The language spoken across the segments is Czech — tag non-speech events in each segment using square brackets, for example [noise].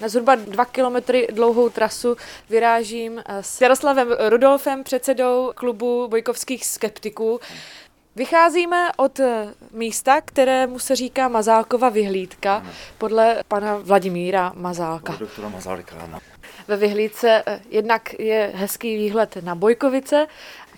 Na zhruba dva kilometry dlouhou trasu vyrážím s Jaroslavem Rudolfem, předsedou klubu bojkovských skeptiků. Vycházíme od místa, kterému se říká Mazálkova vyhlídka, podle pana Vladimíra Mazálka. Podle doktora Mazálka, ano. Ve vyhlídce eh, jednak je hezký výhled na Bojkovice,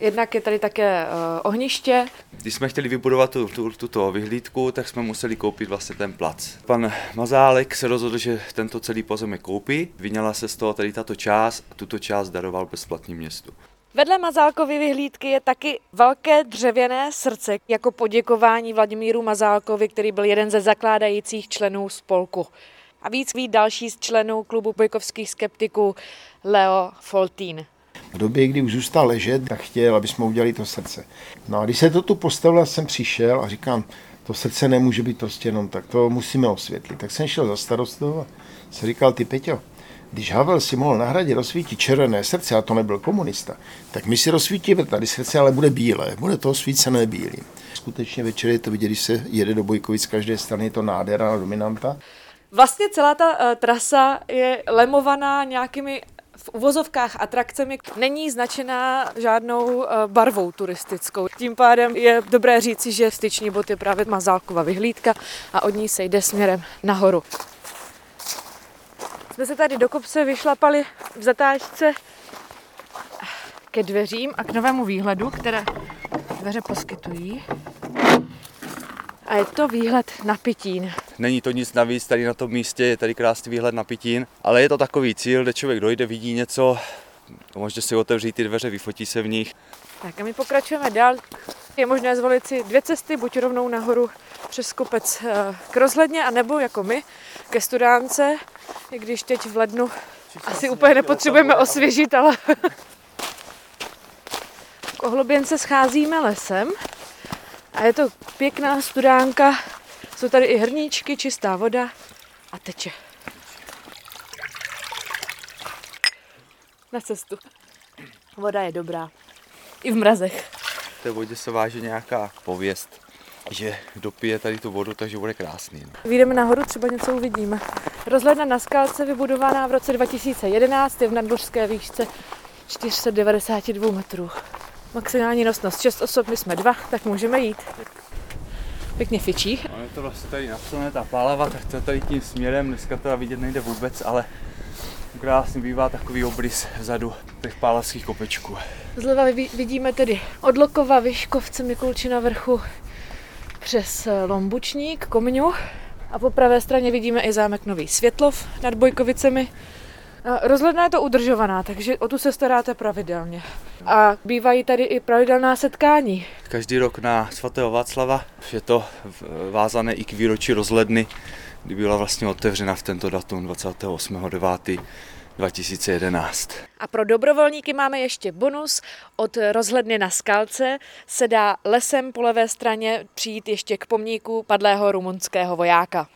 jednak je tady také uh, ohniště. Když jsme chtěli vybudovat tu, tu, tuto vyhlídku, tak jsme museli koupit vlastně ten plac. Pan Mazálek se rozhodl, že tento celý pozemek koupí, vyňala se z toho tady tato část a tuto část daroval bezplatně městu. Vedle Mazálkovy vyhlídky je taky velké dřevěné srdce jako poděkování Vladimíru Mazálkovi, který byl jeden ze zakládajících členů spolku. A víc ví další z členů klubu bojkovských skeptiků Leo Foltín. V době, kdy už zůstal ležet, tak chtěl, aby jsme udělali to srdce. No a když se to tu postavilo, jsem přišel a říkám, to srdce nemůže být prostě jenom tak, to musíme osvětlit. Tak jsem šel za starostou a jsem říkal, ty Peťo, když Havel si mohl nahradit rozsvítit červené srdce, a to nebyl komunista, tak my si rozsvítíme tady srdce, ale bude bílé, bude to osvícené bílý. Skutečně večer je to vidět, když se jede do Bojkovic z každé strany, je to nádhera dominanta. Vlastně celá ta uh, trasa je lemovaná nějakými v uvozovkách atrakcemi není značená žádnou uh, barvou turistickou. Tím pádem je dobré říci, že styční bod je právě Mazálkova vyhlídka a od ní se jde směrem nahoru. Jsme se tady do kopce vyšlapali v zatáčce ke dveřím a k novému výhledu, které dveře poskytují. A je to výhled na Pitín. Není to nic navíc, tady na tom místě je tady krásný výhled na Pitín, ale je to takový cíl, kde člověk dojde, vidí něco, může si otevřít ty dveře, vyfotí se v nich. Tak a my pokračujeme dál. Je možné zvolit si dvě cesty, buď rovnou nahoru přes kopec eh, k rozhledně, anebo jako my ke studánce, i když teď v lednu asi úplně nepotřebujeme osvěžit, ale [laughs] k Ohloběnce scházíme lesem a je to pěkná studánka, jsou tady i hrníčky, čistá voda a teče. Na cestu. Voda je dobrá. I v mrazech. V té vodě se váže nějaká pověst, že dopije tady tu vodu, takže bude krásný. No. Vyjdeme nahoru, třeba něco uvidíme. Rozhledna na skalce vybudovaná v roce 2011 je v nadbořské výšce 492 metrů. Maximální nosnost 6 osob, my jsme dva, tak můžeme jít. Pěkně fičí. No, je to vlastně tady napsané ta pálava, tak to tady tím směrem, dneska to vidět nejde vůbec, ale krásný bývá takový obrys vzadu těch pálavských kopečků. Zleva vidíme tedy od Lokova, Vyškovce, Mikulčina vrchu přes Lombučník, Komňu a po pravé straně vidíme i zámek Nový Světlov nad Bojkovicemi. Rozhledna je to udržovaná, takže o tu se staráte pravidelně. A bývají tady i pravidelná setkání. Každý rok na svatého Václava je to vázané i k výročí rozhledny, kdy byla vlastně otevřena v tento datum 28.9. 2011. A pro dobrovolníky máme ještě bonus. Od rozhledny na skalce se dá lesem po levé straně přijít ještě k pomníku padlého rumunského vojáka.